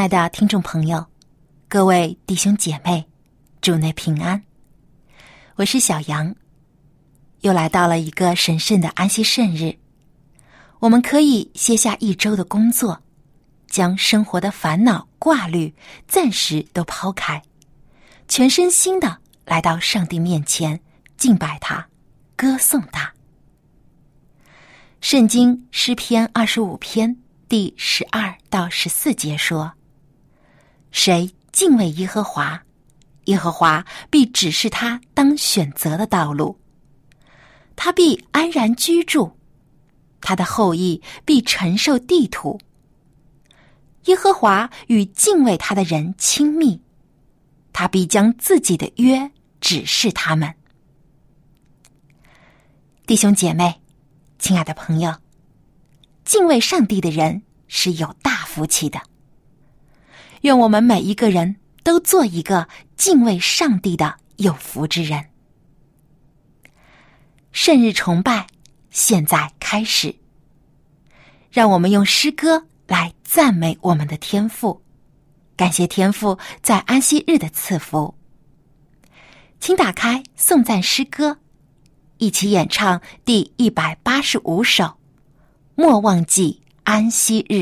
亲爱的听众朋友，各位弟兄姐妹，主内平安。我是小杨，又来到了一个神圣的安息圣日，我们可以歇下一周的工作，将生活的烦恼挂虑暂时都抛开，全身心的来到上帝面前敬拜他，歌颂他。圣经诗篇二十五篇第十二到十四节说。谁敬畏耶和华，耶和华必指示他当选择的道路。他必安然居住，他的后裔必承受地土。耶和华与敬畏他的人亲密，他必将自己的约指示他们。弟兄姐妹，亲爱的朋友，敬畏上帝的人是有大福气的。愿我们每一个人都做一个敬畏上帝的有福之人。圣日崇拜现在开始，让我们用诗歌来赞美我们的天赋，感谢天赋在安息日的赐福。请打开颂赞诗歌，一起演唱第一百八十五首《莫忘记安息日》。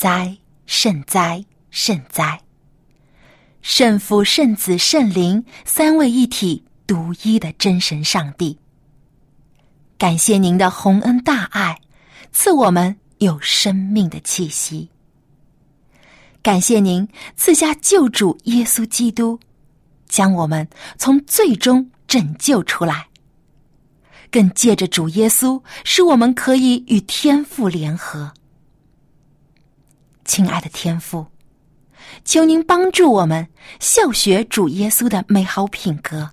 哉，圣哉，圣哉！圣父、圣子、圣灵三位一体、独一的真神上帝，感谢您的洪恩大爱，赐我们有生命的气息。感谢您赐下救主耶稣基督，将我们从最终拯救出来，更借着主耶稣，使我们可以与天父联合。亲爱的天父，求您帮助我们效学主耶稣的美好品格，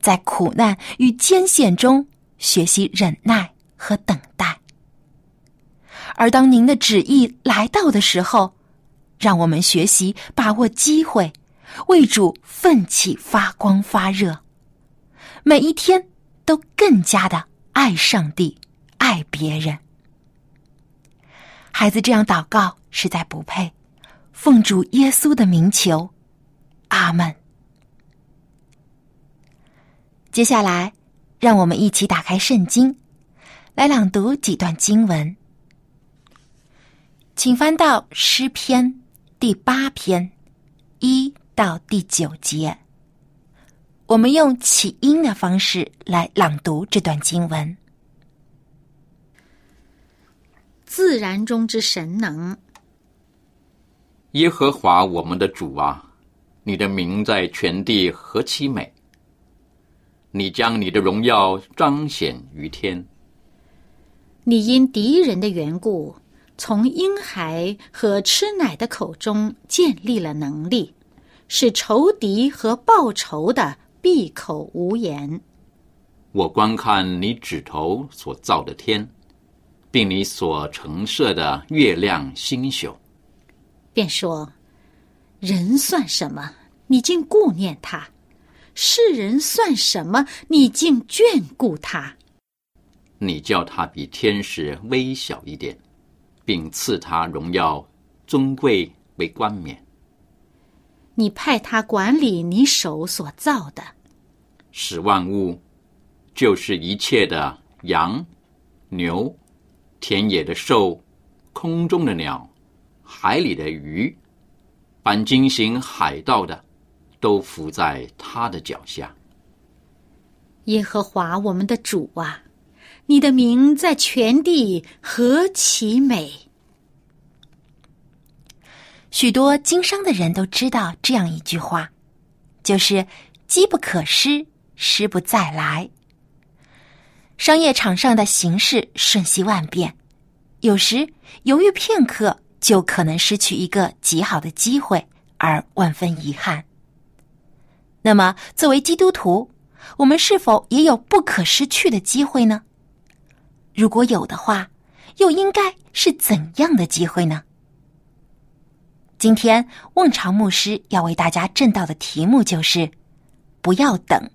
在苦难与艰险中学习忍耐和等待。而当您的旨意来到的时候，让我们学习把握机会，为主奋起发光发热，每一天都更加的爱上帝，爱别人。孩子这样祷告实在不配，奉主耶稣的名求，阿门。接下来，让我们一起打开圣经，来朗读几段经文。请翻到诗篇第八篇一到第九节。我们用起音的方式来朗读这段经文。自然中之神能，耶和华我们的主啊，你的名在全地何其美！你将你的荣耀彰显于天。你因敌人的缘故，从婴孩和吃奶的口中建立了能力，使仇敌和报仇的闭口无言。我观看你指头所造的天。并你所陈设的月亮星宿，便说：“人算什么？你竟顾念他；世人算什么？你竟眷顾他。你叫他比天使微小一点，并赐他荣耀尊贵为冠冕。你派他管理你手所造的，使万物，就是一切的羊、牛。”田野的兽，空中的鸟，海里的鱼，凡经行海盗的，都伏在他的脚下。耶和华我们的主啊，你的名在全地何其美！许多经商的人都知道这样一句话，就是“机不可失，失不再来”。商业场上的形势瞬息万变，有时犹豫片刻就可能失去一个极好的机会，而万分遗憾。那么，作为基督徒，我们是否也有不可失去的机会呢？如果有的话，又应该是怎样的机会呢？今天，望潮牧师要为大家正道的题目就是：“不要等，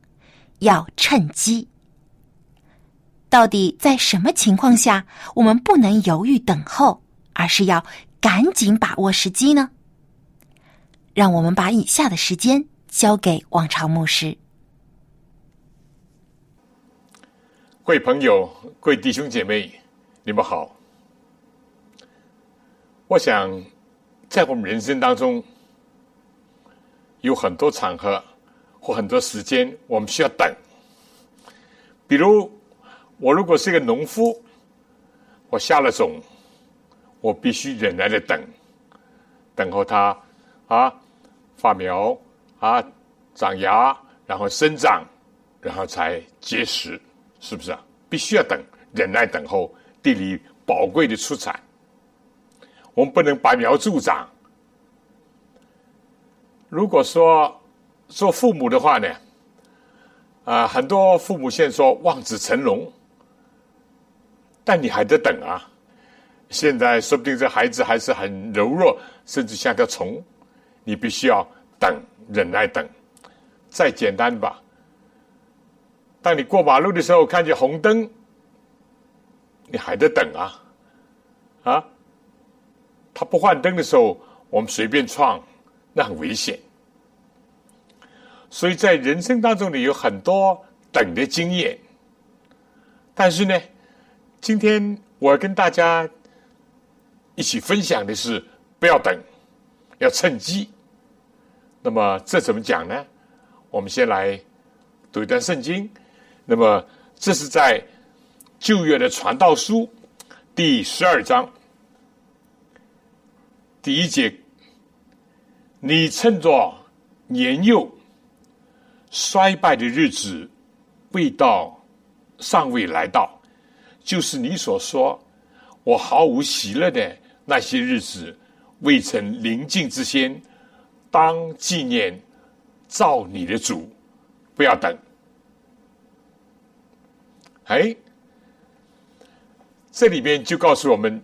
要趁机。”到底在什么情况下，我们不能犹豫等候，而是要赶紧把握时机呢？让我们把以下的时间交给王朝牧师。各位朋友、各位弟兄姐妹，你们好。我想，在我们人生当中，有很多场合或很多时间，我们需要等，比如。我如果是一个农夫，我下了种，我必须忍耐的等，等候它啊发苗啊长芽，然后生长，然后才结实，是不是啊？必须要等，忍耐等候地里宝贵的出产。我们不能拔苗助长。如果说做父母的话呢，啊，很多父母现在说望子成龙。但你还得等啊！现在说不定这孩子还是很柔弱，甚至像条虫，你必须要等，忍耐等。再简单吧，当你过马路的时候看见红灯，你还得等啊！啊，他不换灯的时候，我们随便闯，那很危险。所以在人生当中呢，有很多等的经验，但是呢。今天我要跟大家一起分享的是，不要等，要趁机。那么这怎么讲呢？我们先来读一段圣经。那么这是在旧约的传道书第十二章第一节：你趁着年幼，衰败的日子未到，尚未来到，就是你所说我毫无喜乐的那些日子未曾临近之先，当纪念造你的主，不要等。哎，这里边就告诉我们，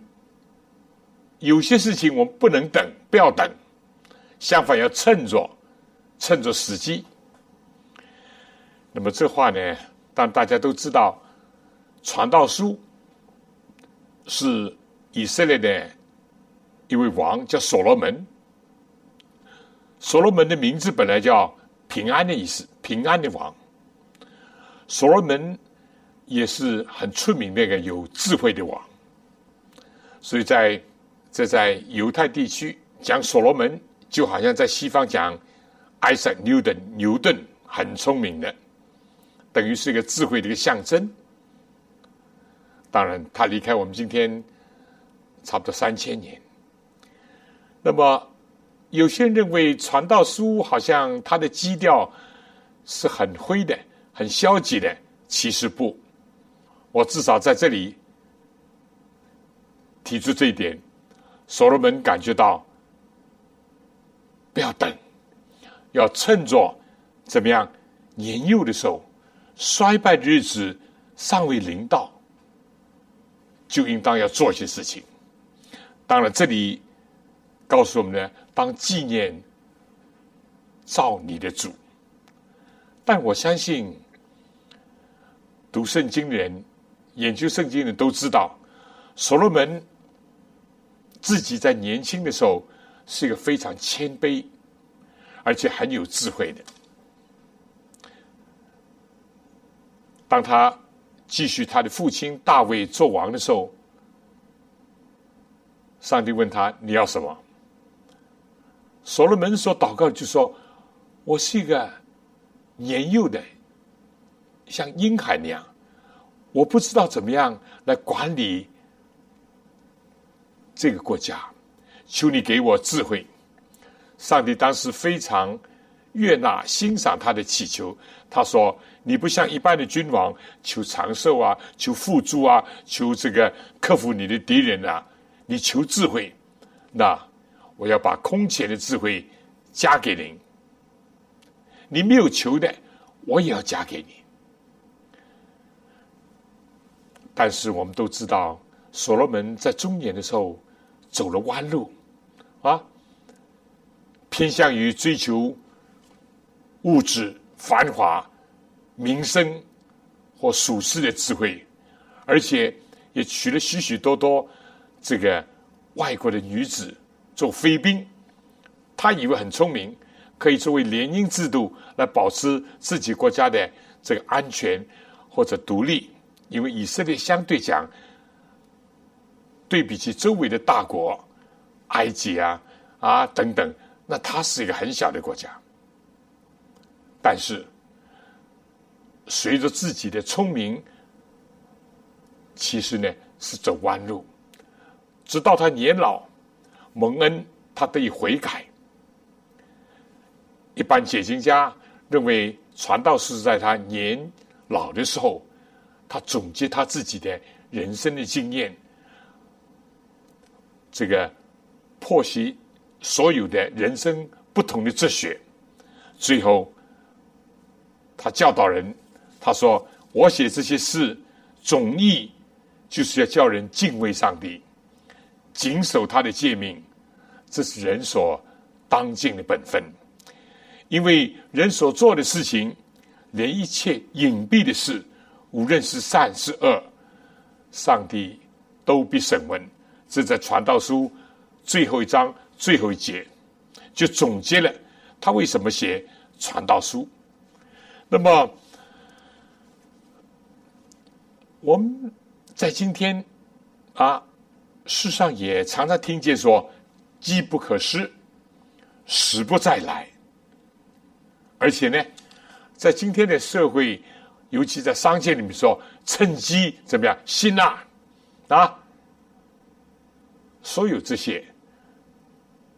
有些事情我们不能等，不要等，相反要趁着，趁着时机。那么这话呢，但大家都知道，传道书是以色列的一位王，叫所罗门。所罗门的名字本来叫平安的意思，平安的王。所罗门。也是很出名那个有智慧的王，所以在这在犹太地区讲所罗门，就好像在西方讲 Isaac Newton 牛顿很聪明的，等于是一个智慧的一个象征。当然，他离开我们今天差不多三千年。那么，有些人认为传道书好像它的基调是很灰的、很消极的，其实不。我至少在这里提出这一点，所罗门感觉到不要等，要趁着怎么样年幼的时候，衰败的日子尚未临到，就应当要做一些事情。当然，这里告诉我们呢，当纪念造你的主。但我相信读圣经的人。研究圣经的人都知道，所罗门自己在年轻的时候是一个非常谦卑，而且很有智慧的。当他继续他的父亲大卫做王的时候，上帝问他：“你要什么？”所罗门所：“祷告就说，我是一个年幼的，像婴孩那样。”我不知道怎么样来管理这个国家，求你给我智慧。上帝当时非常悦纳、欣赏他的祈求。他说：“你不像一般的君王求长寿啊，求富足啊，求这个克服你的敌人啊，你求智慧。那我要把空前的智慧加给您。你没有求的，我也要加给你。”但是我们都知道，所罗门在中年的时候走了弯路，啊，偏向于追求物质繁华、民生或属世的智慧，而且也娶了许许多多这个外国的女子做妃嫔。他以为很聪明，可以作为联姻制度来保持自己国家的这个安全或者独立。因为以色列相对讲，对比起周围的大国，埃及啊啊等等，那它是一个很小的国家。但是，随着自己的聪明，其实呢是走弯路，直到他年老蒙恩，他得以悔改。一般解经家认为，传道是在他年老的时候。他总结他自己的人生的经验，这个剖析所有的人生不同的哲学，最后他教导人，他说：“我写这些事，总意就是要叫人敬畏上帝，谨守他的诫命，这是人所当尽的本分。因为人所做的事情，连一切隐蔽的事。”无论是善是恶，上帝都必审问。这在传道书最后一章最后一节，就总结了他为什么写传道书。那么，我们在今天啊，世上也常常听见说“机不可失，时不再来”，而且呢，在今天的社会。尤其在商界里面说，趁机怎么样？吸纳啊，所有这些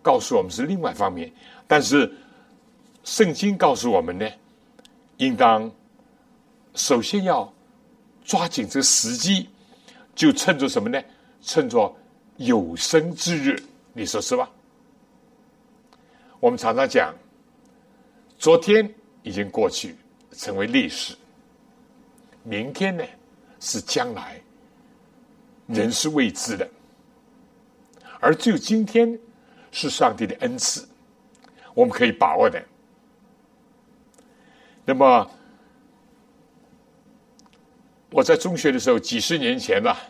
告诉我们是另外一方面，但是圣经告诉我们呢，应当首先要抓紧这个时机，就趁着什么呢？趁着有生之日，你说是吧？我们常常讲，昨天已经过去，成为历史；明天呢，是将来，人是未知的，而只有今天是上帝的恩赐，我们可以把握的。那么，我在中学的时候，几十年前吧，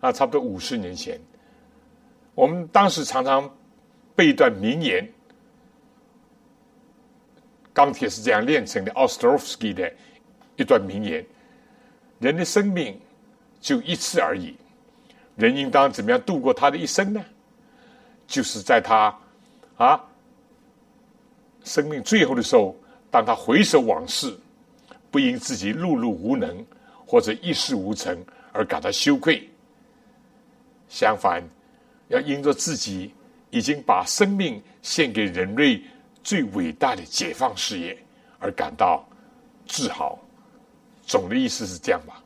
啊，差不多五十年前，我们当时常常背一段名言：“钢铁是这样炼成的。” Ostrovsky 的一段名言：“人的生命就一次而已，人应当怎么样度过他的一生呢？就是在他啊生命最后的时候。”当他回首往事，不因自己碌碌无能或者一事无成而感到羞愧，相反，要因着自己已经把生命献给人类最伟大的解放事业而感到自豪。总的意思是这样吧？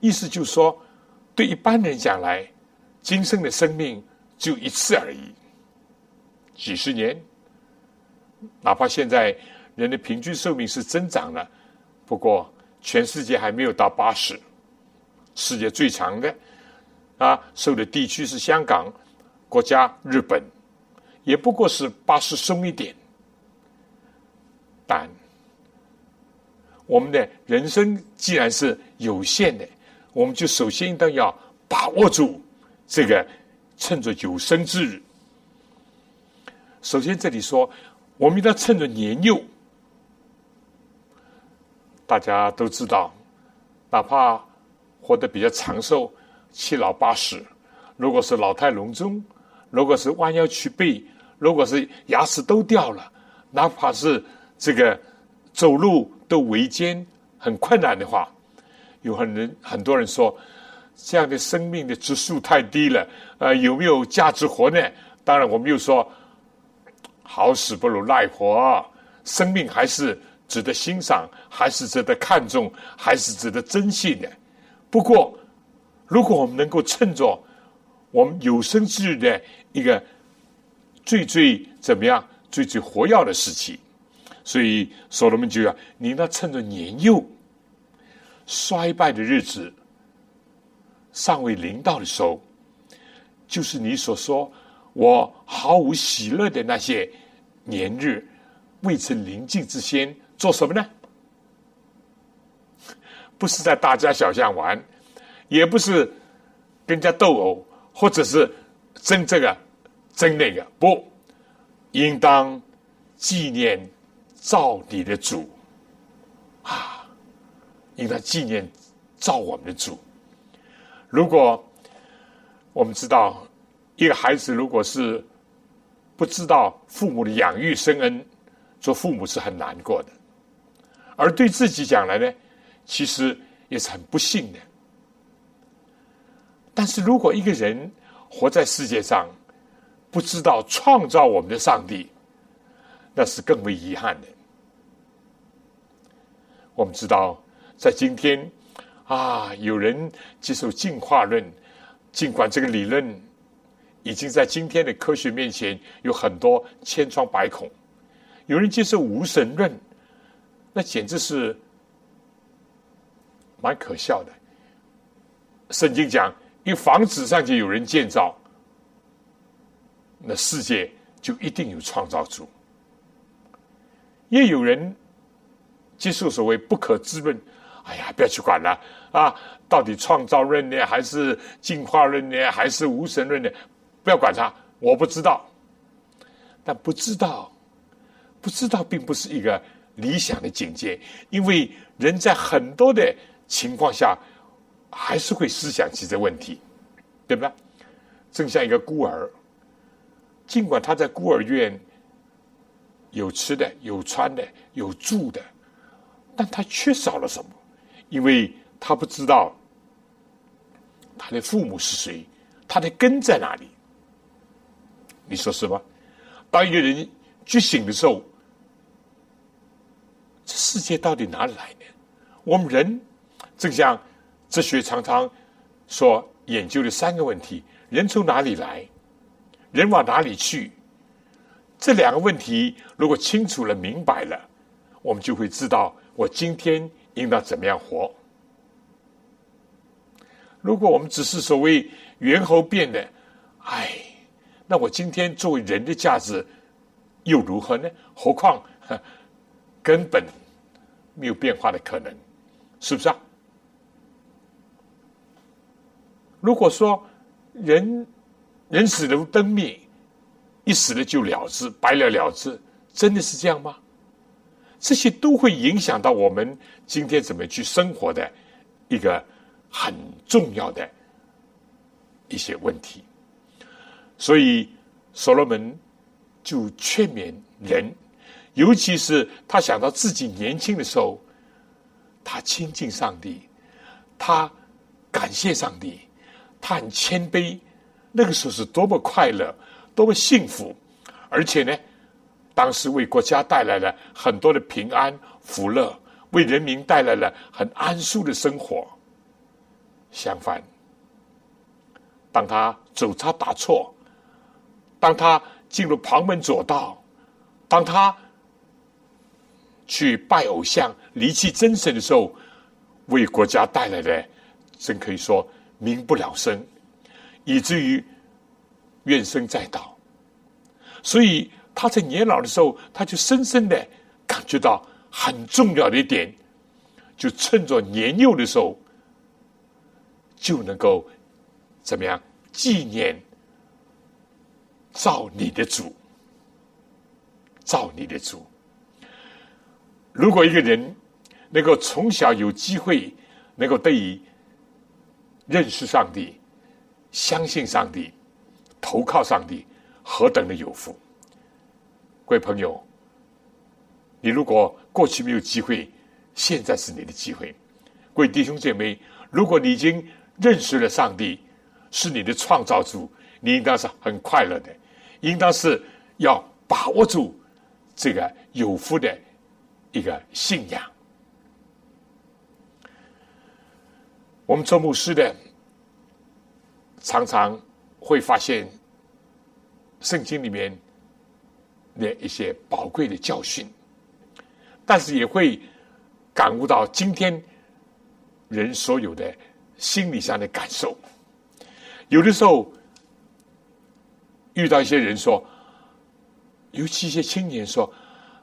意思就是说，对一般人讲来，今生的生命就一次而已，几十年，哪怕现在。人的平均寿命是增长了，不过全世界还没有到八十。世界最长的啊，受的地区是香港国家，日本也不过是八十松一点。但我们的人生既然是有限的，我们就首先应当要把握住这个，趁着有生之日。首先这里说，我们应当趁着年幼。大家都知道，哪怕活得比较长寿，七老八十，如果是老态龙钟，如果是弯腰曲背，如果是牙齿都掉了，哪怕是这个走路都维艰很困难的话，有很人很多人说，这样的生命的指数太低了，呃，有没有价值活呢？当然，我们又说，好死不如赖活，生命还是。值得欣赏，还是值得看重，还是值得珍惜的。不过，如果我们能够趁着我们有生之日的一个最最怎么样、最最活跃的时期，所以所罗门就要你那趁着年幼、衰败的日子尚未临到的时候，就是你所说我毫无喜乐的那些年日未曾临近之先。做什么呢？不是在大街小巷玩，也不是跟人家斗殴，或者是争这个争那个，不，应当纪念造你的主啊！应当纪念造我们的主。如果我们知道一个孩子，如果是不知道父母的养育生恩，做父母是很难过的。而对自己讲来呢，其实也是很不幸的。但是如果一个人活在世界上，不知道创造我们的上帝，那是更为遗憾的。我们知道，在今天啊，有人接受进化论，尽管这个理论已经在今天的科学面前有很多千疮百孔；有人接受无神论。那简直是蛮可笑的。圣经讲，因房子上就有人建造，那世界就一定有创造主。也有人接受所谓不可知论，哎呀，不要去管了啊！到底创造论呢，还是进化论呢，还是无神论呢？不要管它，我不知道。但不知道，不知道，并不是一个。理想的境界，因为人在很多的情况下还是会思想起这问题，对吧？正像一个孤儿，尽管他在孤儿院有吃的、有穿的、有住的，但他缺少了什么？因为他不知道他的父母是谁，他的根在哪里？你说是吧？当一个人觉醒的时候。世界到底哪里来呢？我们人正像哲学常常所研究的三个问题：人从哪里来？人往哪里去？这两个问题如果清楚了、明白了，我们就会知道我今天应当怎么样活。如果我们只是所谓猿猴变的，哎，那我今天作为人的价值又如何呢？何况根本没有变化的可能，是不是啊？如果说人人死如灯灭，一死了就了之，白了了之，真的是这样吗？这些都会影响到我们今天怎么去生活的一个很重要的一些问题。所以，所罗门就劝勉人，尤其是他想到自己年轻的时候，他亲近上帝，他感谢上帝，他很谦卑。那个时候是多么快乐，多么幸福，而且呢，当时为国家带来了很多的平安福乐，为人民带来了很安舒的生活。相反，当他走差打错，当他进入旁门左道，当他去拜偶像、离弃真神的时候，为国家带来的，真可以说民不聊生。以至于怨声载道，所以他在年老的时候，他就深深的感觉到很重要的一点，就趁着年幼的时候，就能够怎么样纪念造你的主，造你的主。如果一个人能够从小有机会，能够得以认识上帝。相信上帝，投靠上帝，何等的有福！各位朋友，你如果过去没有机会，现在是你的机会。各位弟兄姐妹，如果你已经认识了上帝，是你的创造主，你应当是很快乐的，应当是要把握住这个有福的一个信仰。我们做牧师的。常常会发现圣经里面的一些宝贵的教训，但是也会感悟到今天人所有的心理上的感受。有的时候遇到一些人说，尤其一些青年说：“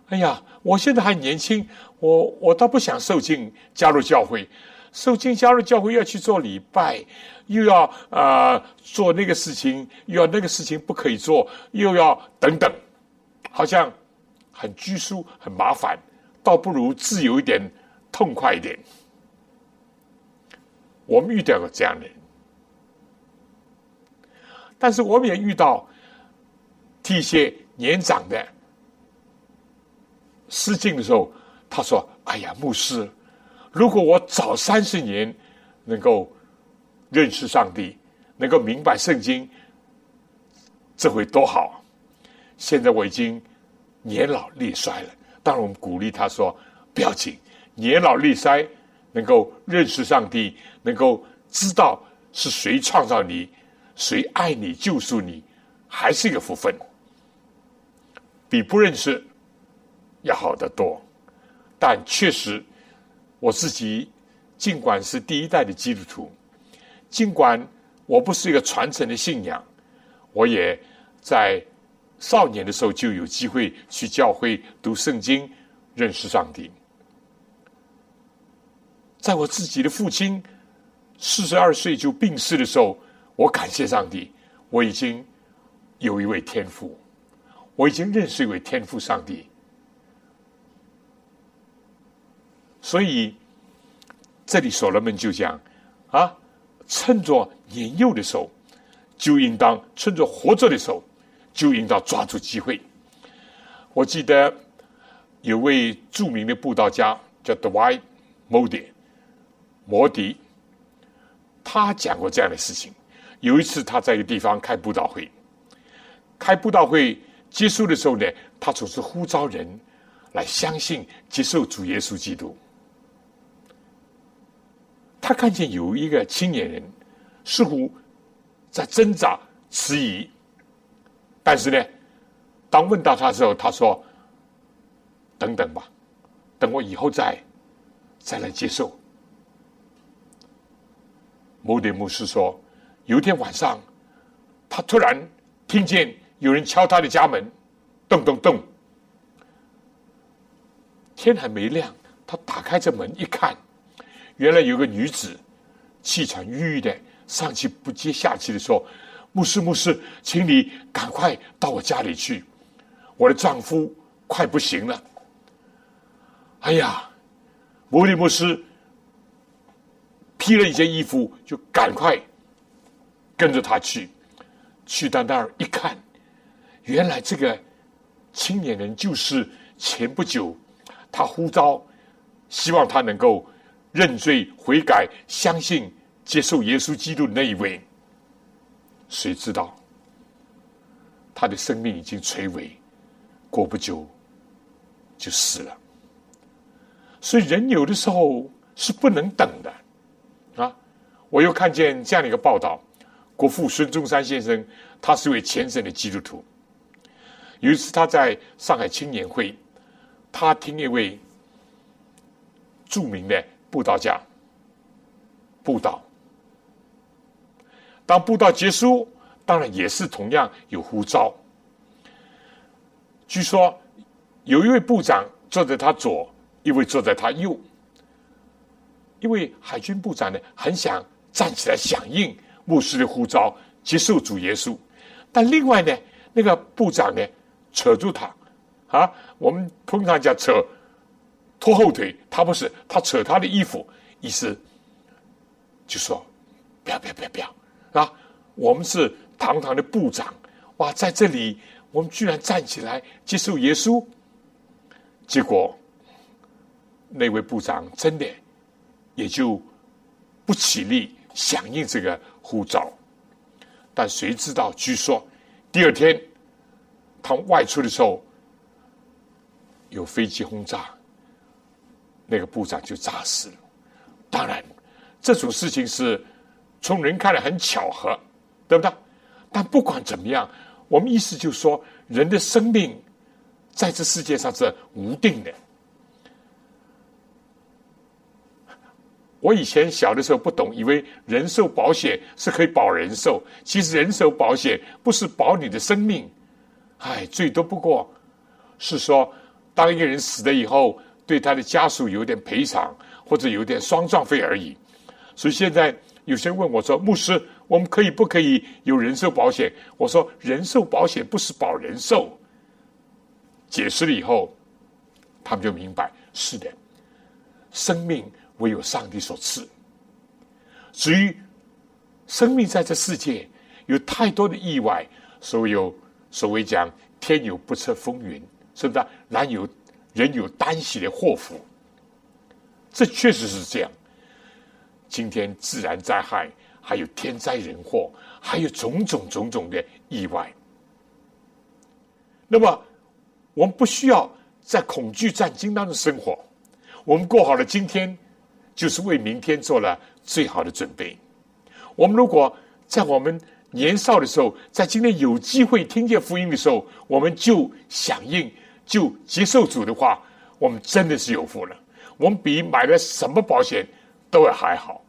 哎呀，我现在还年轻，我我倒不想受尽加入教会。”受浸加入教会要去做礼拜，又要啊做那个事情，又要那个事情不可以做，又要等等，好像很拘束、很麻烦，倒不如自由一点、痛快一点。我们遇到过这样的人，但是我们也遇到替一些年长的失敬的时候，他说：“哎呀，牧师。”如果我早三十年能够认识上帝，能够明白圣经，这会多好！现在我已经年老力衰了。当然，我们鼓励他说：“不要紧，年老力衰，能够认识上帝，能够知道是谁创造你，谁爱你、救赎你，还是一个福分，比不认识要好得多。”但确实。我自己尽管是第一代的基督徒，尽管我不是一个传承的信仰，我也在少年的时候就有机会去教会读圣经，认识上帝。在我自己的父亲四十二岁就病逝的时候，我感谢上帝，我已经有一位天父，我已经认识一位天父上帝。所以，这里所罗门就讲啊，趁着年幼的时候，就应当趁着活着的时候，就应当抓住机会。我记得有位著名的布道家叫 Dwight Moody，摩迪，他讲过这样的事情。有一次他在一个地方开布道会，开布道会结束的时候呢，他总是呼召人来相信、接受主耶稣基督。他看见有一个青年人，似乎在挣扎、迟疑，但是呢，当问到他的时候，他说：“等等吧，等我以后再再来接受。”某点牧师说，有一天晚上，他突然听见有人敲他的家门，咚咚咚。天还没亮，他打开这门一看。原来有个女子气喘吁吁的上气不接下气的说：“牧师，牧师，请你赶快到我家里去，我的丈夫快不行了。”哎呀，摩利牧师披了一件衣服，就赶快跟着他去。去到那儿一看，原来这个青年人就是前不久他呼召，希望他能够。认罪悔改，相信接受耶稣基督的那一位，谁知道他的生命已经垂危，过不久就死了。所以人有的时候是不能等的啊！我又看见这样的一个报道：国父孙中山先生，他是位虔诚的基督徒。有一次他在上海青年会，他听一位著名的。布道家布道，当布道结束，当然也是同样有呼召。据说有一位部长坐在他左，一位坐在他右。因为海军部长呢，很想站起来响应牧师的呼召，接受主耶稣。但另外呢，那个部长呢，扯住他啊，我们通常讲扯。拖后腿，他不是，他扯他的衣服，意思就说不要不要不要不要啊！我们是堂堂的部长，哇，在这里我们居然站起来接受耶稣，结果那位部长真的也就不起立响应这个呼召，但谁知道？据说第二天他外出的时候有飞机轰炸。那个部长就炸死了。当然，这种事情是从人看来很巧合，对不对？但不管怎么样，我们意思就是说，人的生命在这世界上是无定的。我以前小的时候不懂，以为人寿保险是可以保人寿，其实人寿保险不是保你的生命，哎，最多不过是说，当一个人死了以后。对他的家属有点赔偿，或者有点丧葬费而已。所以现在有些人问我说：“牧师，我们可以不可以有人寿保险？”我说：“人寿保险不是保人寿。”解释了以后，他们就明白：是的，生命唯有上帝所赐。至于生命在这世界有太多的意外，所有所谓讲天有不测风云，是不是？然有。人有单喜的祸福，这确实是这样。今天自然灾害，还有天灾人祸，还有种种种种的意外。那么，我们不需要在恐惧战惊当中生活。我们过好了今天，就是为明天做了最好的准备。我们如果在我们年少的时候，在今天有机会听见福音的时候，我们就响应。就接受主的话，我们真的是有福了。我们比买了什么保险都要还好。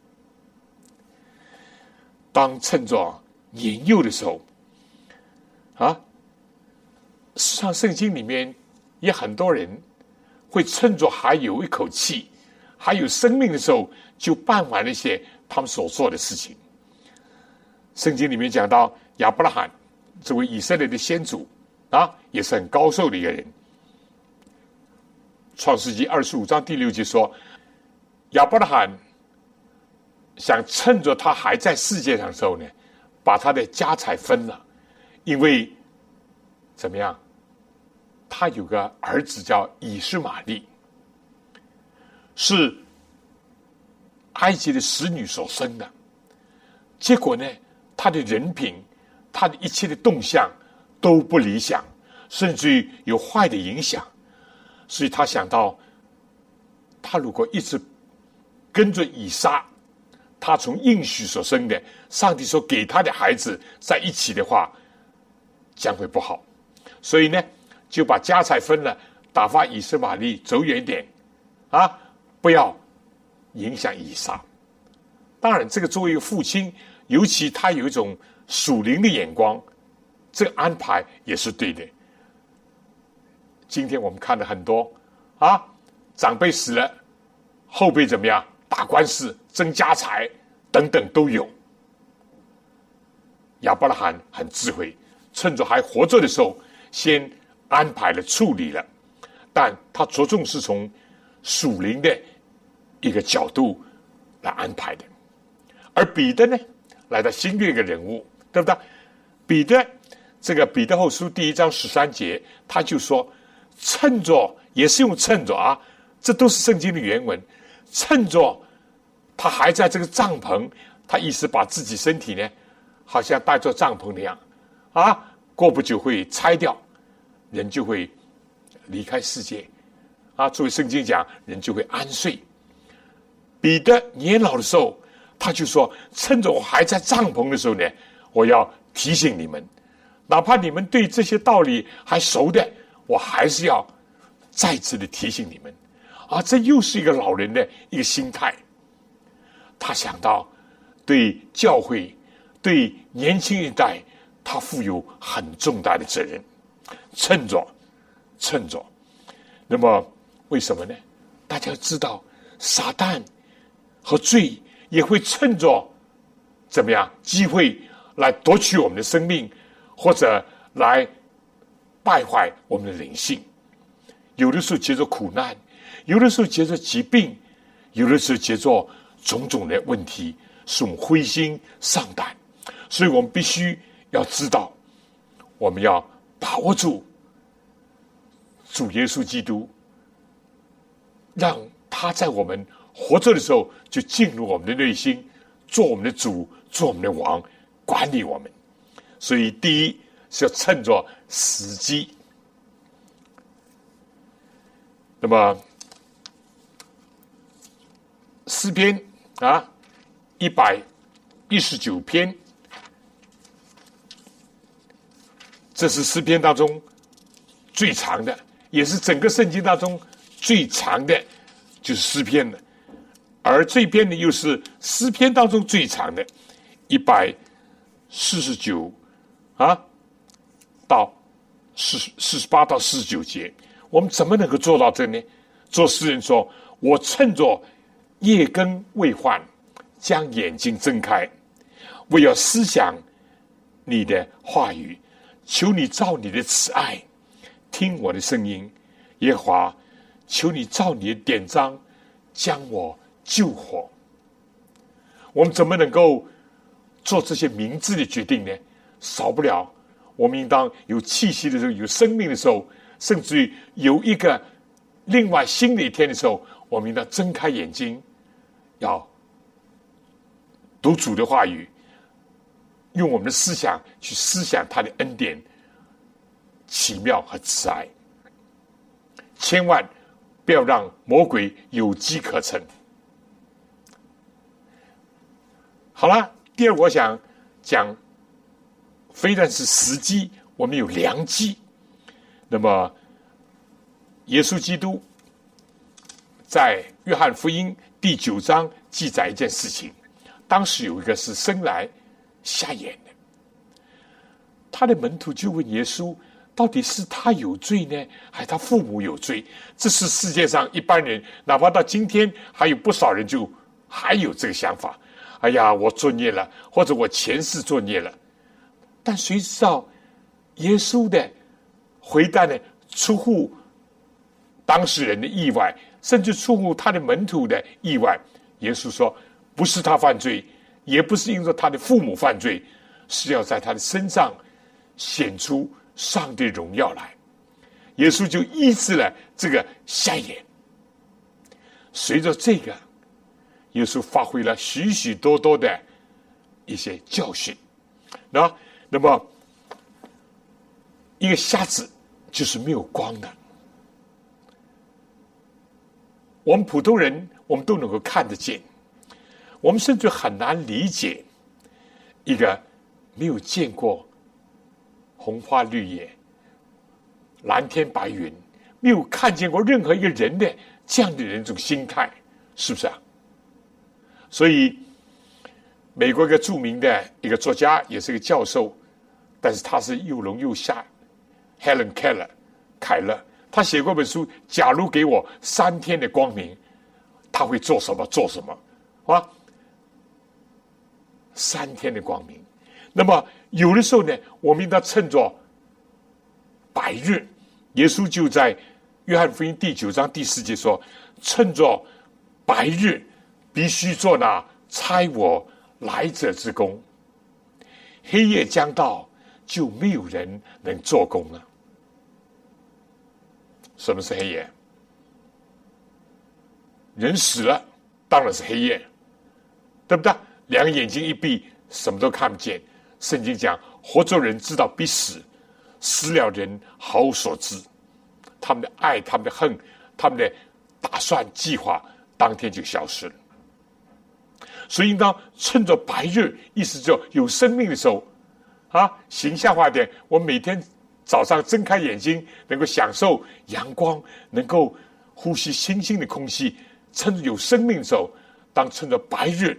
当趁着年幼的时候，啊，实际上圣经里面也很多人会趁着还有一口气、还有生命的时候，就办完那些他们所做的事情。圣经里面讲到亚伯拉罕这位以色列的先祖啊，也是很高寿的一个人。创世纪二十五章第六节说：“亚伯拉罕想趁着他还在世界上的时候呢，把他的家财分了，因为怎么样？他有个儿子叫以实玛利，是埃及的使女所生的。结果呢，他的人品，他的一切的动向都不理想，甚至于有坏的影响。”所以他想到，他如果一直跟着以撒，他从应许所生的，上帝所给他的孩子在一起的话，将会不好。所以呢，就把家财分了，打发以斯玛利走远点，啊，不要影响以撒。当然，这个作为一个父亲，尤其他有一种属灵的眼光，这个安排也是对的。今天我们看了很多啊，长辈死了，后辈怎么样打官司争家财等等都有。亚伯拉罕很智慧，趁着还活着的时候，先安排了处理了，但他着重是从属灵的一个角度来安排的。而彼得呢，来到新的一个人物，对不对？彼得这个彼得后书第一章十三节，他就说。趁着也是用趁着啊，这都是圣经的原文。趁着他还在这个帐篷，他意思把自己身体呢，好像带着帐篷那样啊，过不久会拆掉，人就会离开世界啊。作为圣经讲，人就会安睡。彼得年老的时候，他就说：趁着我还在帐篷的时候呢，我要提醒你们，哪怕你们对这些道理还熟的。我还是要再次的提醒你们，啊，这又是一个老人的一个心态。他想到对教会、对年轻一代，他负有很重大的责任。趁着，趁着，那么为什么呢？大家知道，撒旦和罪也会趁着怎么样机会来夺取我们的生命，或者来。败坏我们的人性，有的时候接着苦难，有的时候接着疾病，有的时候接着种种的问题，使我们灰心丧胆。所以我们必须要知道，我们要把握住主耶稣基督，让他在我们活着的时候就进入我们的内心，做我们的主，做我们的王，管理我们。所以，第一。是要趁着时机。那么诗篇啊，一百一十九篇，这是诗篇当中最长的，也是整个圣经当中最长的，就是诗篇了。而这篇呢，又是诗篇当中最长的，一百四十九啊。到四四十八到四十九节，我们怎么能够做到这呢？做诗人说：“我趁着夜更未换，将眼睛睁开，我要思想你的话语，求你照你的慈爱听我的声音，耶华，求你照你的典章将我救活。”我们怎么能够做这些明智的决定呢？少不了。我们应当有气息的时候，有生命的时候，甚至于有一个另外新的一天的时候，我们应当睁开眼睛，要读主的话语，用我们的思想去思想他的恩典、奇妙和慈爱。千万不要让魔鬼有机可乘。好了，第二，我想讲。非但是时机，我们有良机。那么，耶稣基督在约翰福音第九章记载一件事情：当时有一个是生来瞎眼的，他的门徒就问耶稣：到底是他有罪呢，还是他父母有罪？这是世界上一般人，哪怕到今天，还有不少人就还有这个想法。哎呀，我作孽了，或者我前世作孽了。但谁知道耶稣的回答呢？出乎当事人的意外，甚至出乎他的门徒的意外。耶稣说：“不是他犯罪，也不是因着他的父母犯罪，是要在他的身上显出上帝荣耀来。”耶稣就医治了这个瞎眼。随着这个，耶稣发挥了许许多多的一些教训，那。那么，一个瞎子就是没有光的。我们普通人，我们都能够看得见。我们甚至很难理解一个没有见过红花绿叶、蓝天白云，没有看见过任何一个人的这样的人种心态，是不是啊？所以，美国一个著名的一个作家，也是个教授，但是他是又聋又瞎，Helen Keller，凯勒。他写过本书，假如给我三天的光明，他会做什么？做什么？啊？三天的光明。那么有的时候呢，我们应当趁着白日。耶稣就在约翰福音第九章第四节说：“趁着白日，必须做那差我来者之功。黑夜将到，就没有人能做工了。”什么是黑夜？人死了，当然是黑夜，对不对？两个眼睛一闭，什么都看不见。圣经讲，活着人知道必死，死了人毫无所知。他们的爱，他们的恨，他们的打算计划，当天就消失了。所以，应当趁着白日，意思就有生命的时候，啊，形象化点，我每天。早上睁开眼睛，能够享受阳光，能够呼吸新鲜的空气，趁着有生命的时候，当趁着白日，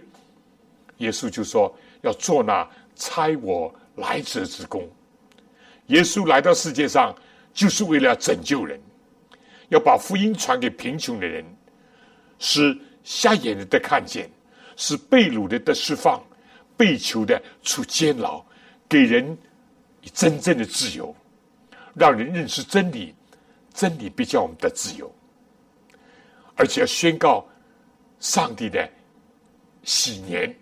耶稣就说要做那差我来者之功。耶稣来到世界上，就是为了拯救人，要把福音传给贫穷的人，使瞎眼的看见，是被掳的得释放，被囚的出监牢，给人真正的自由。让人认识真理，真理必叫我们的自由，而且要宣告上帝的喜年。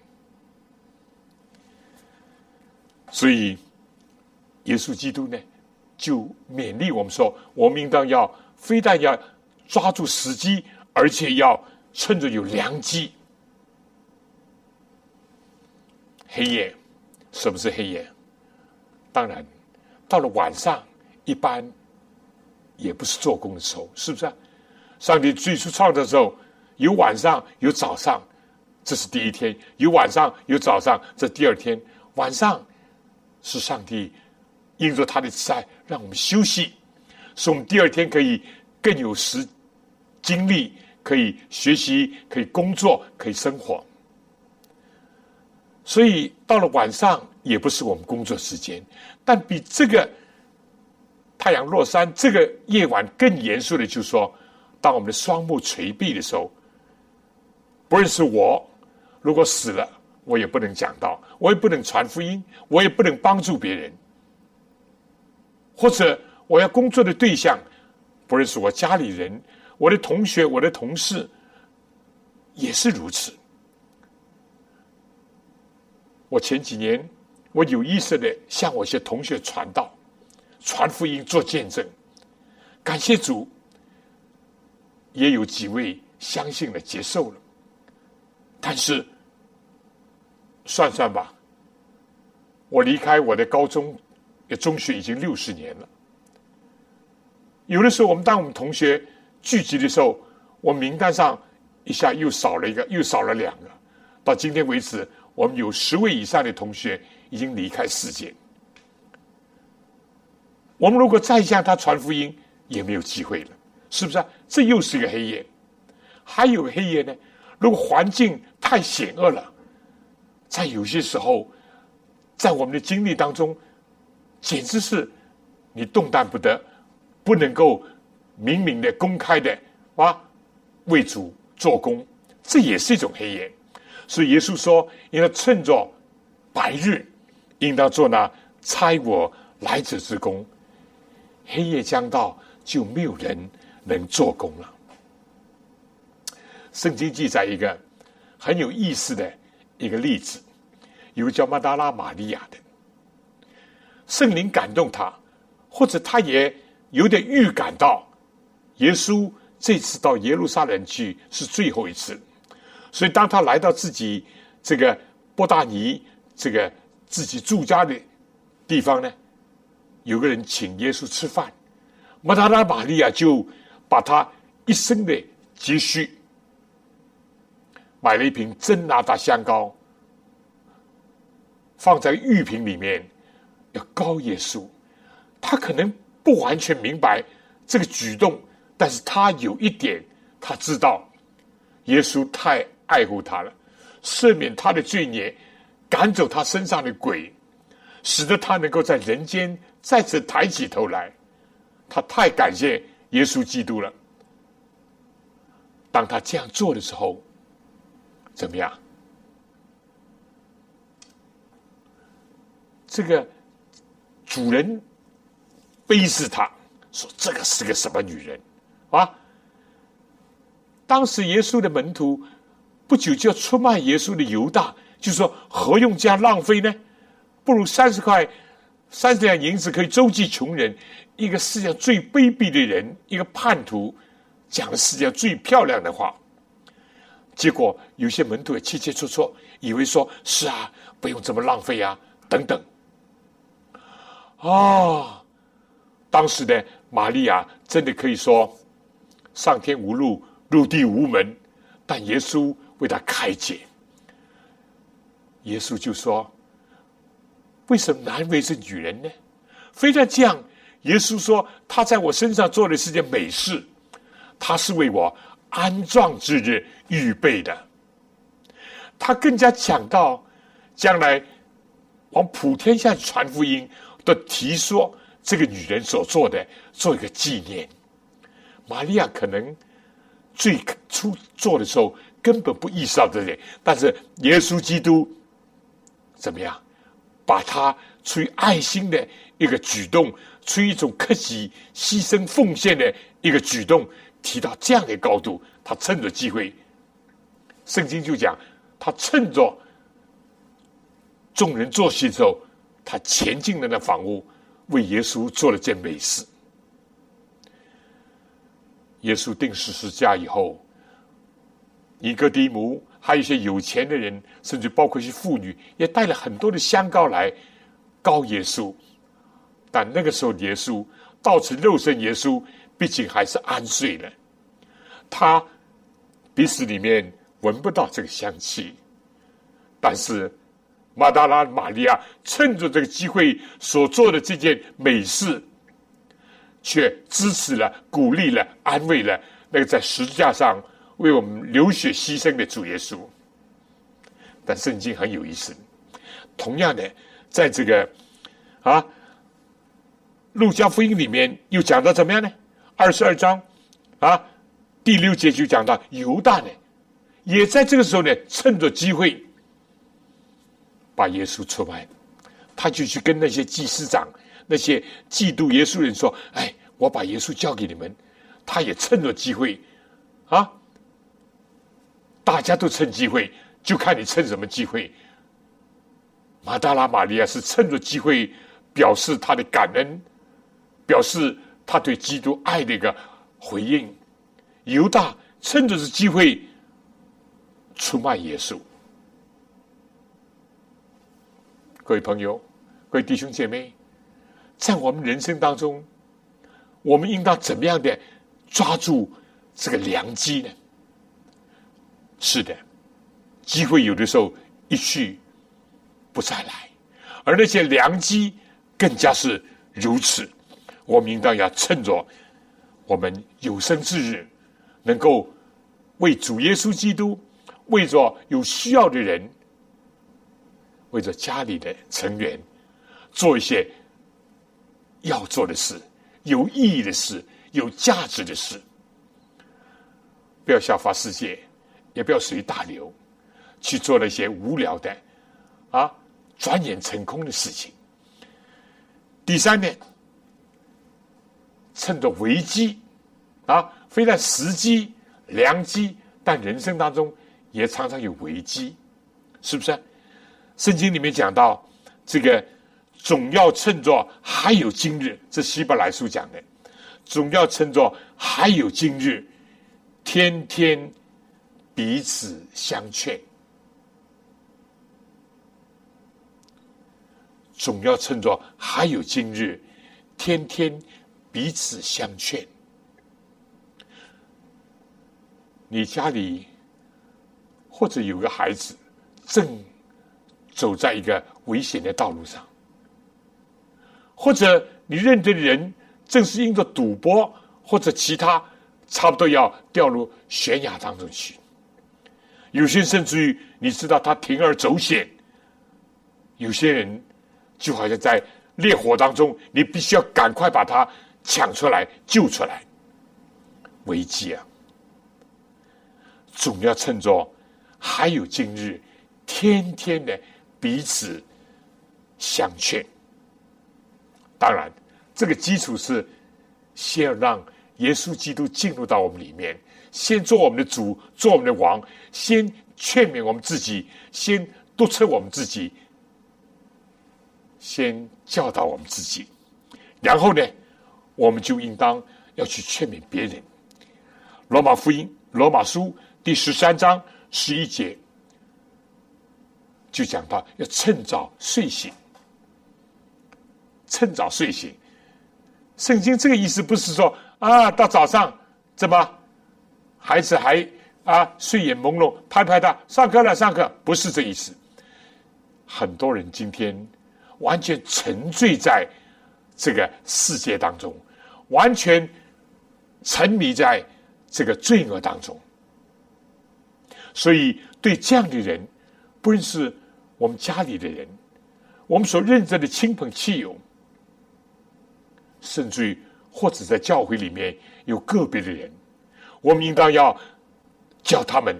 所以，耶稣基督呢，就勉励我们说：，我们应当要非但要抓住时机，而且要趁着有良机。黑夜，什么是黑夜？当然，到了晚上。一般也不是做工的时候，是不是？上帝最初创造的时候，有晚上有早上，这是第一天；有晚上有早上，这第二天。晚上是上帝应着他的慈爱，让我们休息，使我们第二天可以更有时精力，可以学习，可以工作，可以生活。所以到了晚上，也不是我们工作时间，但比这个。太阳落山，这个夜晚更严肃的，就是说，当我们的双目垂闭的时候，不认识我，如果死了，我也不能讲道，我也不能传福音，我也不能帮助别人，或者我要工作的对象不认识我家里人，我的同学，我的同事也是如此。我前几年，我有意识的向我一些同学传道。传福音做见证，感谢主，也有几位相信了接受了，但是算算吧，我离开我的高中、的中学已经六十年了。有的时候，我们当我们同学聚集的时候，我名单上一下又少了一个，又少了两个。到今天为止，我们有十位以上的同学已经离开世界。我们如果再向他传福音，也没有机会了，是不是？这又是一个黑夜。还有黑夜呢？如果环境太险恶了，在有些时候，在我们的经历当中，简直是你动弹不得，不能够明明的、公开的啊为主做工，这也是一种黑夜。所以耶稣说：“应该趁着白日，应当做那差我来者之功。”黑夜将到，就没有人能做工了。圣经记载一个很有意思的一个例子，有个叫马达拉玛利亚的，圣灵感动他，或者他也有点预感到，耶稣这次到耶路撒冷去是最后一次，所以当他来到自己这个波大尼这个自己住家的地方呢？有个人请耶稣吃饭，马达拉玛利亚就把他一生的积蓄买了一瓶真拿达香膏，放在玉瓶里面，要膏耶稣。他可能不完全明白这个举动，但是他有一点，他知道耶稣太爱护他了，赦免他的罪孽，赶走他身上的鬼，使得他能够在人间再次抬起头来。他太感谢耶稣基督了。当他这样做的时候，怎么样？这个主人背视他，说：“这个是个什么女人啊？”当时耶稣的门徒不久就要出卖耶稣的犹大，就说：“何用这样浪费呢？不如三十块、三十两银子可以周济穷人。”一个世界上最卑鄙的人，一个叛徒，讲了世界上最漂亮的话。结果有些门徒也切切磋磋，以为说是啊，不用这么浪费啊，等等。啊，当时的玛利亚真的可以说上天无路，入地无门，但耶稣为他开解。耶稣就说：“为什么难为是女人呢？非但这样，耶稣说他在我身上做的是件美事，他是为我。”安葬之日预备的，他更加讲到将来往普天下传福音的提说，这个女人所做的做一个纪念。玛利亚可能最初做的时候根本不意识到这点，但是耶稣基督怎么样，把他出于爱心的一个举动，出于一种克己牺牲奉献的一个举动。提到这样的高度，他趁着机会，圣经就讲，他趁着众人坐席之后，他前进了那房屋，为耶稣做了件美事。耶稣定十字架以后，尼哥底母还有一些有钱的人，甚至包括一些妇女，也带了很多的香膏来膏耶稣。但那个时候，耶稣到此肉身，耶稣。毕竟还是安睡了，他鼻子里面闻不到这个香气，但是马达拉玛利亚趁着这个机会所做的这件美事，却支持了、鼓励了、安慰了那个在十字架上为我们流血牺牲的主耶稣。但圣经很有意思，同样的，在这个啊路加福音里面又讲到怎么样呢？二十二章，啊，第六节就讲到犹大呢，也在这个时候呢，趁着机会把耶稣出卖，他就去跟那些祭司长、那些嫉妒耶稣人说：“哎，我把耶稣交给你们。”他也趁着机会，啊，大家都趁机会，就看你趁什么机会。马达拉玛利亚是趁着机会表示他的感恩，表示。他对基督爱的一个回应，犹大趁着这机会出卖耶稣。各位朋友，各位弟兄姐妹，在我们人生当中，我们应当怎么样的抓住这个良机呢？是的，机会有的时候一去不再来，而那些良机更加是如此。我们应当要趁着我们有生之日，能够为主耶稣基督，为着有需要的人，为着家里的成员，做一些要做的事、有意义的事、有价值的事。不要效法世界，也不要随大流，去做那些无聊的、啊，转眼成空的事情。第三点。趁着危机，啊，非但时机良机，但人生当中也常常有危机，是不是？圣经里面讲到，这个总要趁着还有今日，这希伯来书讲的，总要趁着还有今日，天天彼此相劝，总要趁着还有今日，天天。彼此相劝，你家里或者有个孩子正走在一个危险的道路上，或者你认得的人正是因着赌博或者其他，差不多要掉入悬崖当中去。有些甚至于你知道他铤而走险，有些人就好像在烈火当中，你必须要赶快把他抢出来救出来。危机啊，总要趁着还有今日，天天的彼此相劝。当然，这个基础是先要让耶稣基督进入到我们里面。先做我们的主，做我们的王，先劝勉我们自己，先督促我们自己，先教导我们自己，然后呢，我们就应当要去劝勉别人。罗马福音，罗马书第十三章十一节就讲到要趁早睡醒，趁早睡醒。圣经这个意思不是说啊，到早上怎么？孩子还啊睡眼朦胧，拍拍他，上课了，上课，不是这意思。很多人今天完全沉醉在这个世界当中，完全沉迷在这个罪恶当中。所以，对这样的人，不论是我们家里的人，我们所认识的亲朋戚友，甚至于或者在教会里面有个别的人。我们应当要叫他们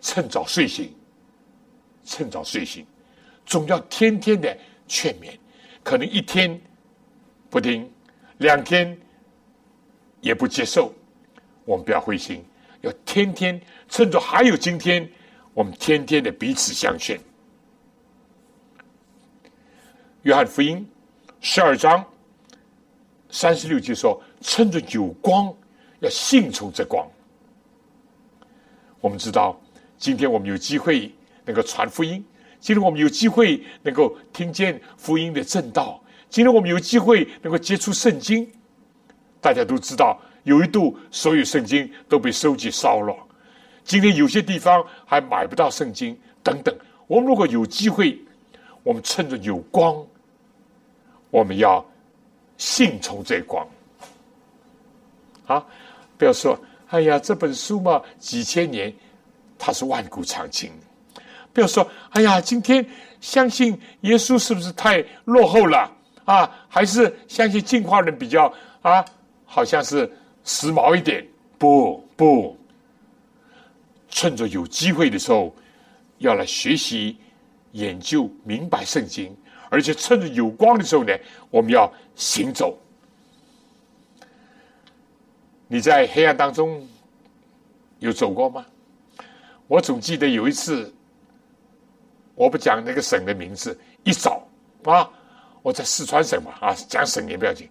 趁早睡醒，趁早睡醒，总要天天的劝勉。可能一天不听，两天也不接受，我们不要灰心，要天天趁着还有今天，我们天天的彼此相劝。约翰福音十二章三十六节说：“趁着有光。”要信从这光。我们知道，今天我们有机会能够传福音，今天我们有机会能够听见福音的正道，今天我们有机会能够接触圣经。大家都知道，有一度所有圣经都被收集烧了，今天有些地方还买不到圣经等等。我们如果有机会，我们趁着有光，我们要信从这光啊。不要说，哎呀，这本书嘛，几千年，它是万古长青。不要说，哎呀，今天相信耶稣是不是太落后了啊？还是相信进化论比较啊？好像是时髦一点。不不，趁着有机会的时候，要来学习、研究、明白圣经，而且趁着有光的时候呢，我们要行走。你在黑暗当中有走过吗？我总记得有一次，我不讲那个省的名字，一早啊，我在四川省嘛啊，讲省也不要紧，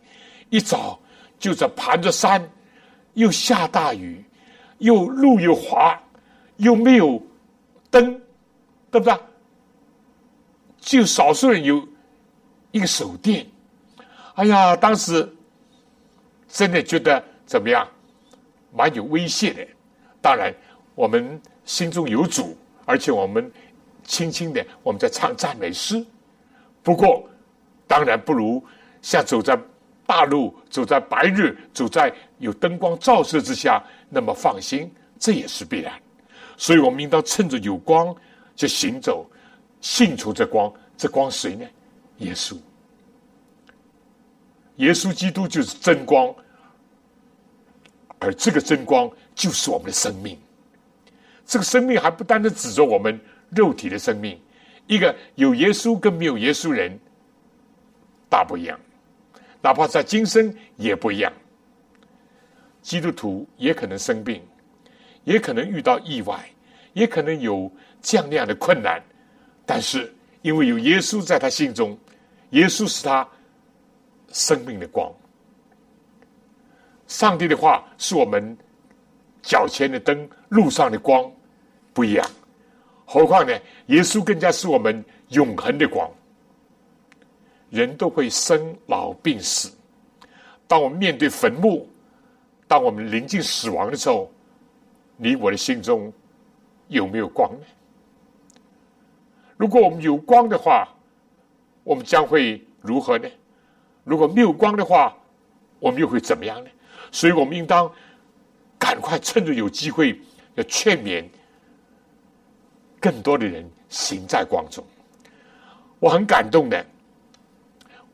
一早就在盘着山，又下大雨，又路又滑，又没有灯，对不对？就少数人有一个手电，哎呀，当时真的觉得。怎么样？蛮有威胁的。当然，我们心中有主，而且我们轻轻的我们在唱赞美诗。不过，当然不如像走在大路、走在白日、走在有灯光照射之下那么放心。这也是必然。所以我们应当趁着有光就行走，信出这光。这光谁呢？耶稣。耶稣基督就是真光。而这个真光就是我们的生命，这个生命还不单单指着我们肉体的生命，一个有耶稣跟没有耶稣人大不一样，哪怕在今生也不一样。基督徒也可能生病，也可能遇到意外，也可能有这样那样的困难，但是因为有耶稣在他心中，耶稣是他生命的光。上帝的话是我们脚前的灯，路上的光，不一样。何况呢？耶稣更加是我们永恒的光。人都会生老病死，当我们面对坟墓，当我们临近死亡的时候，你我的心中有没有光呢？如果我们有光的话，我们将会如何呢？如果没有光的话，我们又会怎么样呢？所以我们应当赶快趁着有机会，要劝勉更多的人行在光中。我很感动的。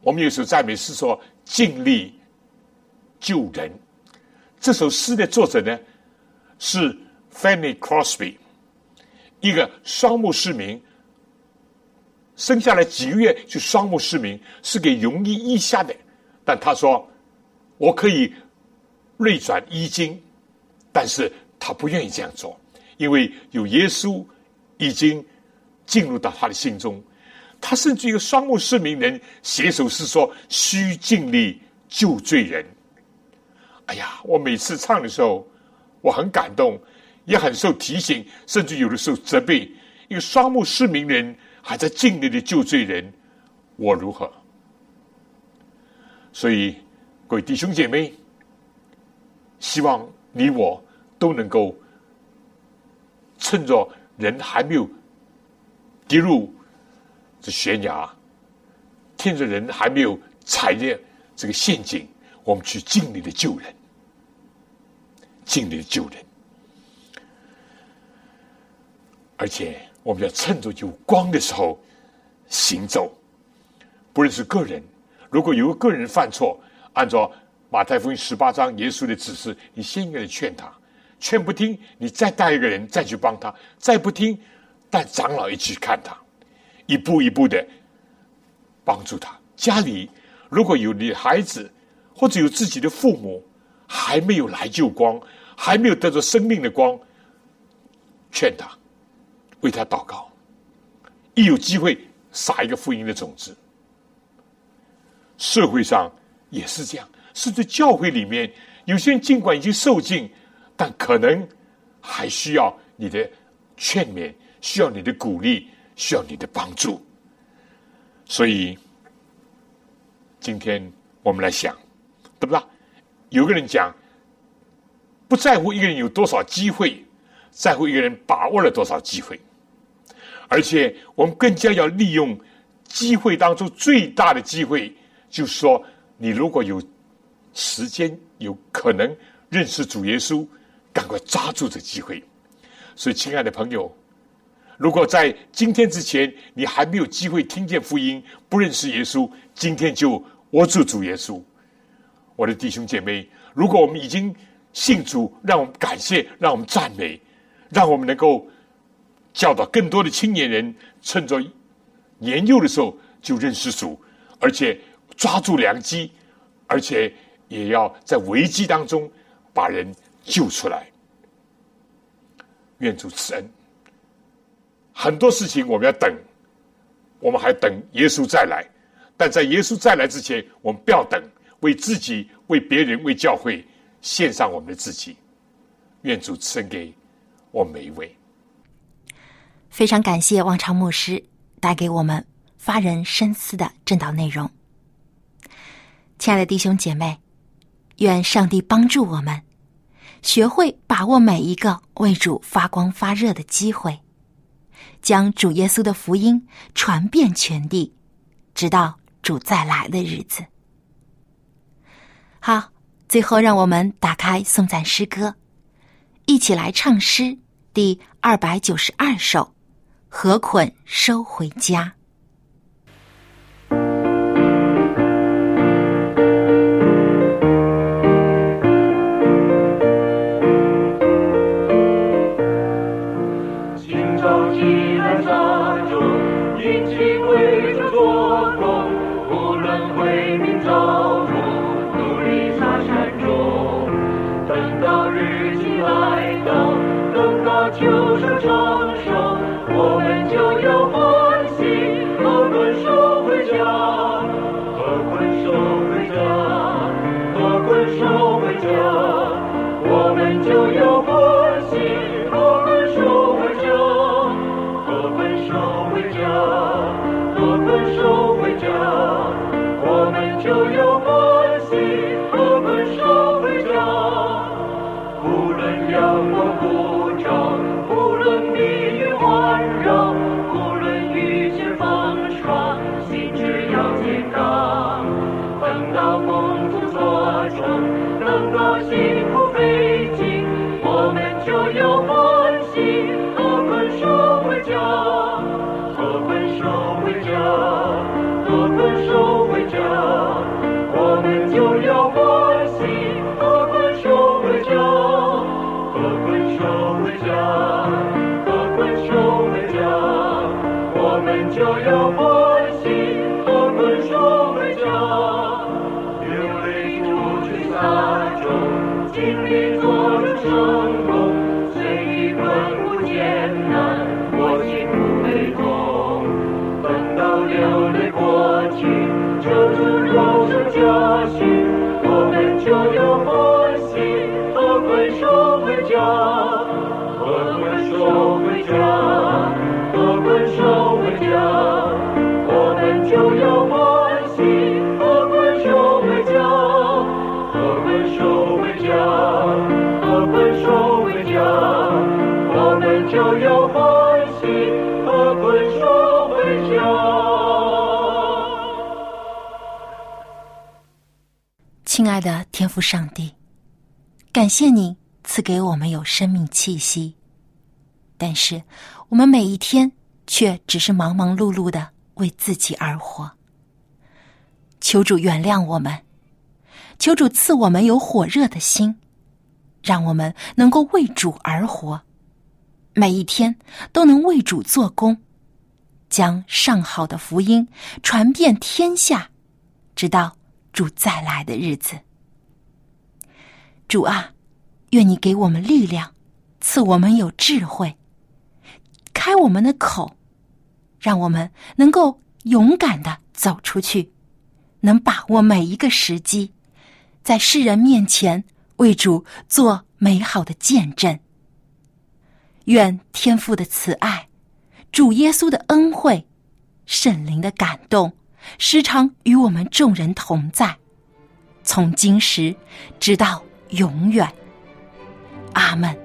我们有首赞美诗说：“尽力救人。”这首诗的作者呢是 Fanny Crosby，一个双目失明，生下来几个月就双目失明，是给容易医下的。但他说：“我可以锐转医经，但是他不愿意这样做，因为有耶稣已经进入到他的心中。他甚至一个双目失明人写首诗说：‘需尽力救罪人。’”哎呀，我每次唱的时候，我很感动，也很受提醒，甚至有的时候责备。一个双目失明人还在尽力的救罪人，我如何？所以，各位弟兄姐妹，希望你我都能够趁着人还没有跌入这悬崖，趁着人还没有踩进这个陷阱。我们去尽力的救人，尽力的救人，而且我们要趁着有光的时候行走。不论是个人，如果有个个人犯错，按照马太福音十八章耶稣的指示，你先一个人劝他，劝不听，你再带一个人再去帮他，再不听，带长老一起看他，一步一步的帮助他。家里如果有你孩子。或者有自己的父母还没有来救光，还没有得着生命的光，劝他为他祷告，一有机会撒一个福音的种子。社会上也是这样，甚至教会里面有些人尽管已经受尽，但可能还需要你的劝勉，需要你的鼓励，需要你的帮助。所以今天我们来想。对不对？有个人讲，不在乎一个人有多少机会，在乎一个人把握了多少机会。而且我们更加要利用机会当中最大的机会，就是说，你如果有时间，有可能认识主耶稣，赶快抓住这机会。所以，亲爱的朋友，如果在今天之前你还没有机会听见福音，不认识耶稣，今天就握住主耶稣。我的弟兄姐妹，如果我们已经信主，让我们感谢，让我们赞美，让我们能够教导更多的青年人，趁着年幼的时候就认识主，而且抓住良机，而且也要在危机当中把人救出来。愿主赐恩。很多事情我们要等，我们还等耶稣再来，但在耶稣再来之前，我们不要等。为自己、为别人、为教会献上我们的自己，愿主赐恩给我们每一位。非常感谢王昌牧师带给我们发人深思的正道内容。亲爱的弟兄姐妹，愿上帝帮助我们，学会把握每一个为主发光发热的机会，将主耶稣的福音传遍全地，直到主再来的日子。好，最后让我们打开颂赞诗歌，一起来唱诗第二百九十二首《何捆收回家》。欢喜，和捆守回家。就要欢喜和困兽回家和困兽回家和困兽回家我们就要欢喜和困兽回家亲爱的天赋上帝感谢您赐给我们有生命气息但是我们每一天却只是忙忙碌碌的为自己而活。求主原谅我们，求主赐我们有火热的心，让我们能够为主而活，每一天都能为主做工，将上好的福音传遍天下，直到。主再来的日子，主啊，愿你给我们力量，赐我们有智慧，开我们的口，让我们能够勇敢的走出去，能把握每一个时机，在世人面前为主做美好的见证。愿天父的慈爱，主耶稣的恩惠，圣灵的感动。时常与我们众人同在，从今时直到永远。阿门。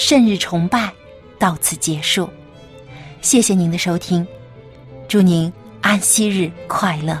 圣日崇拜到此结束，谢谢您的收听，祝您安息日快乐。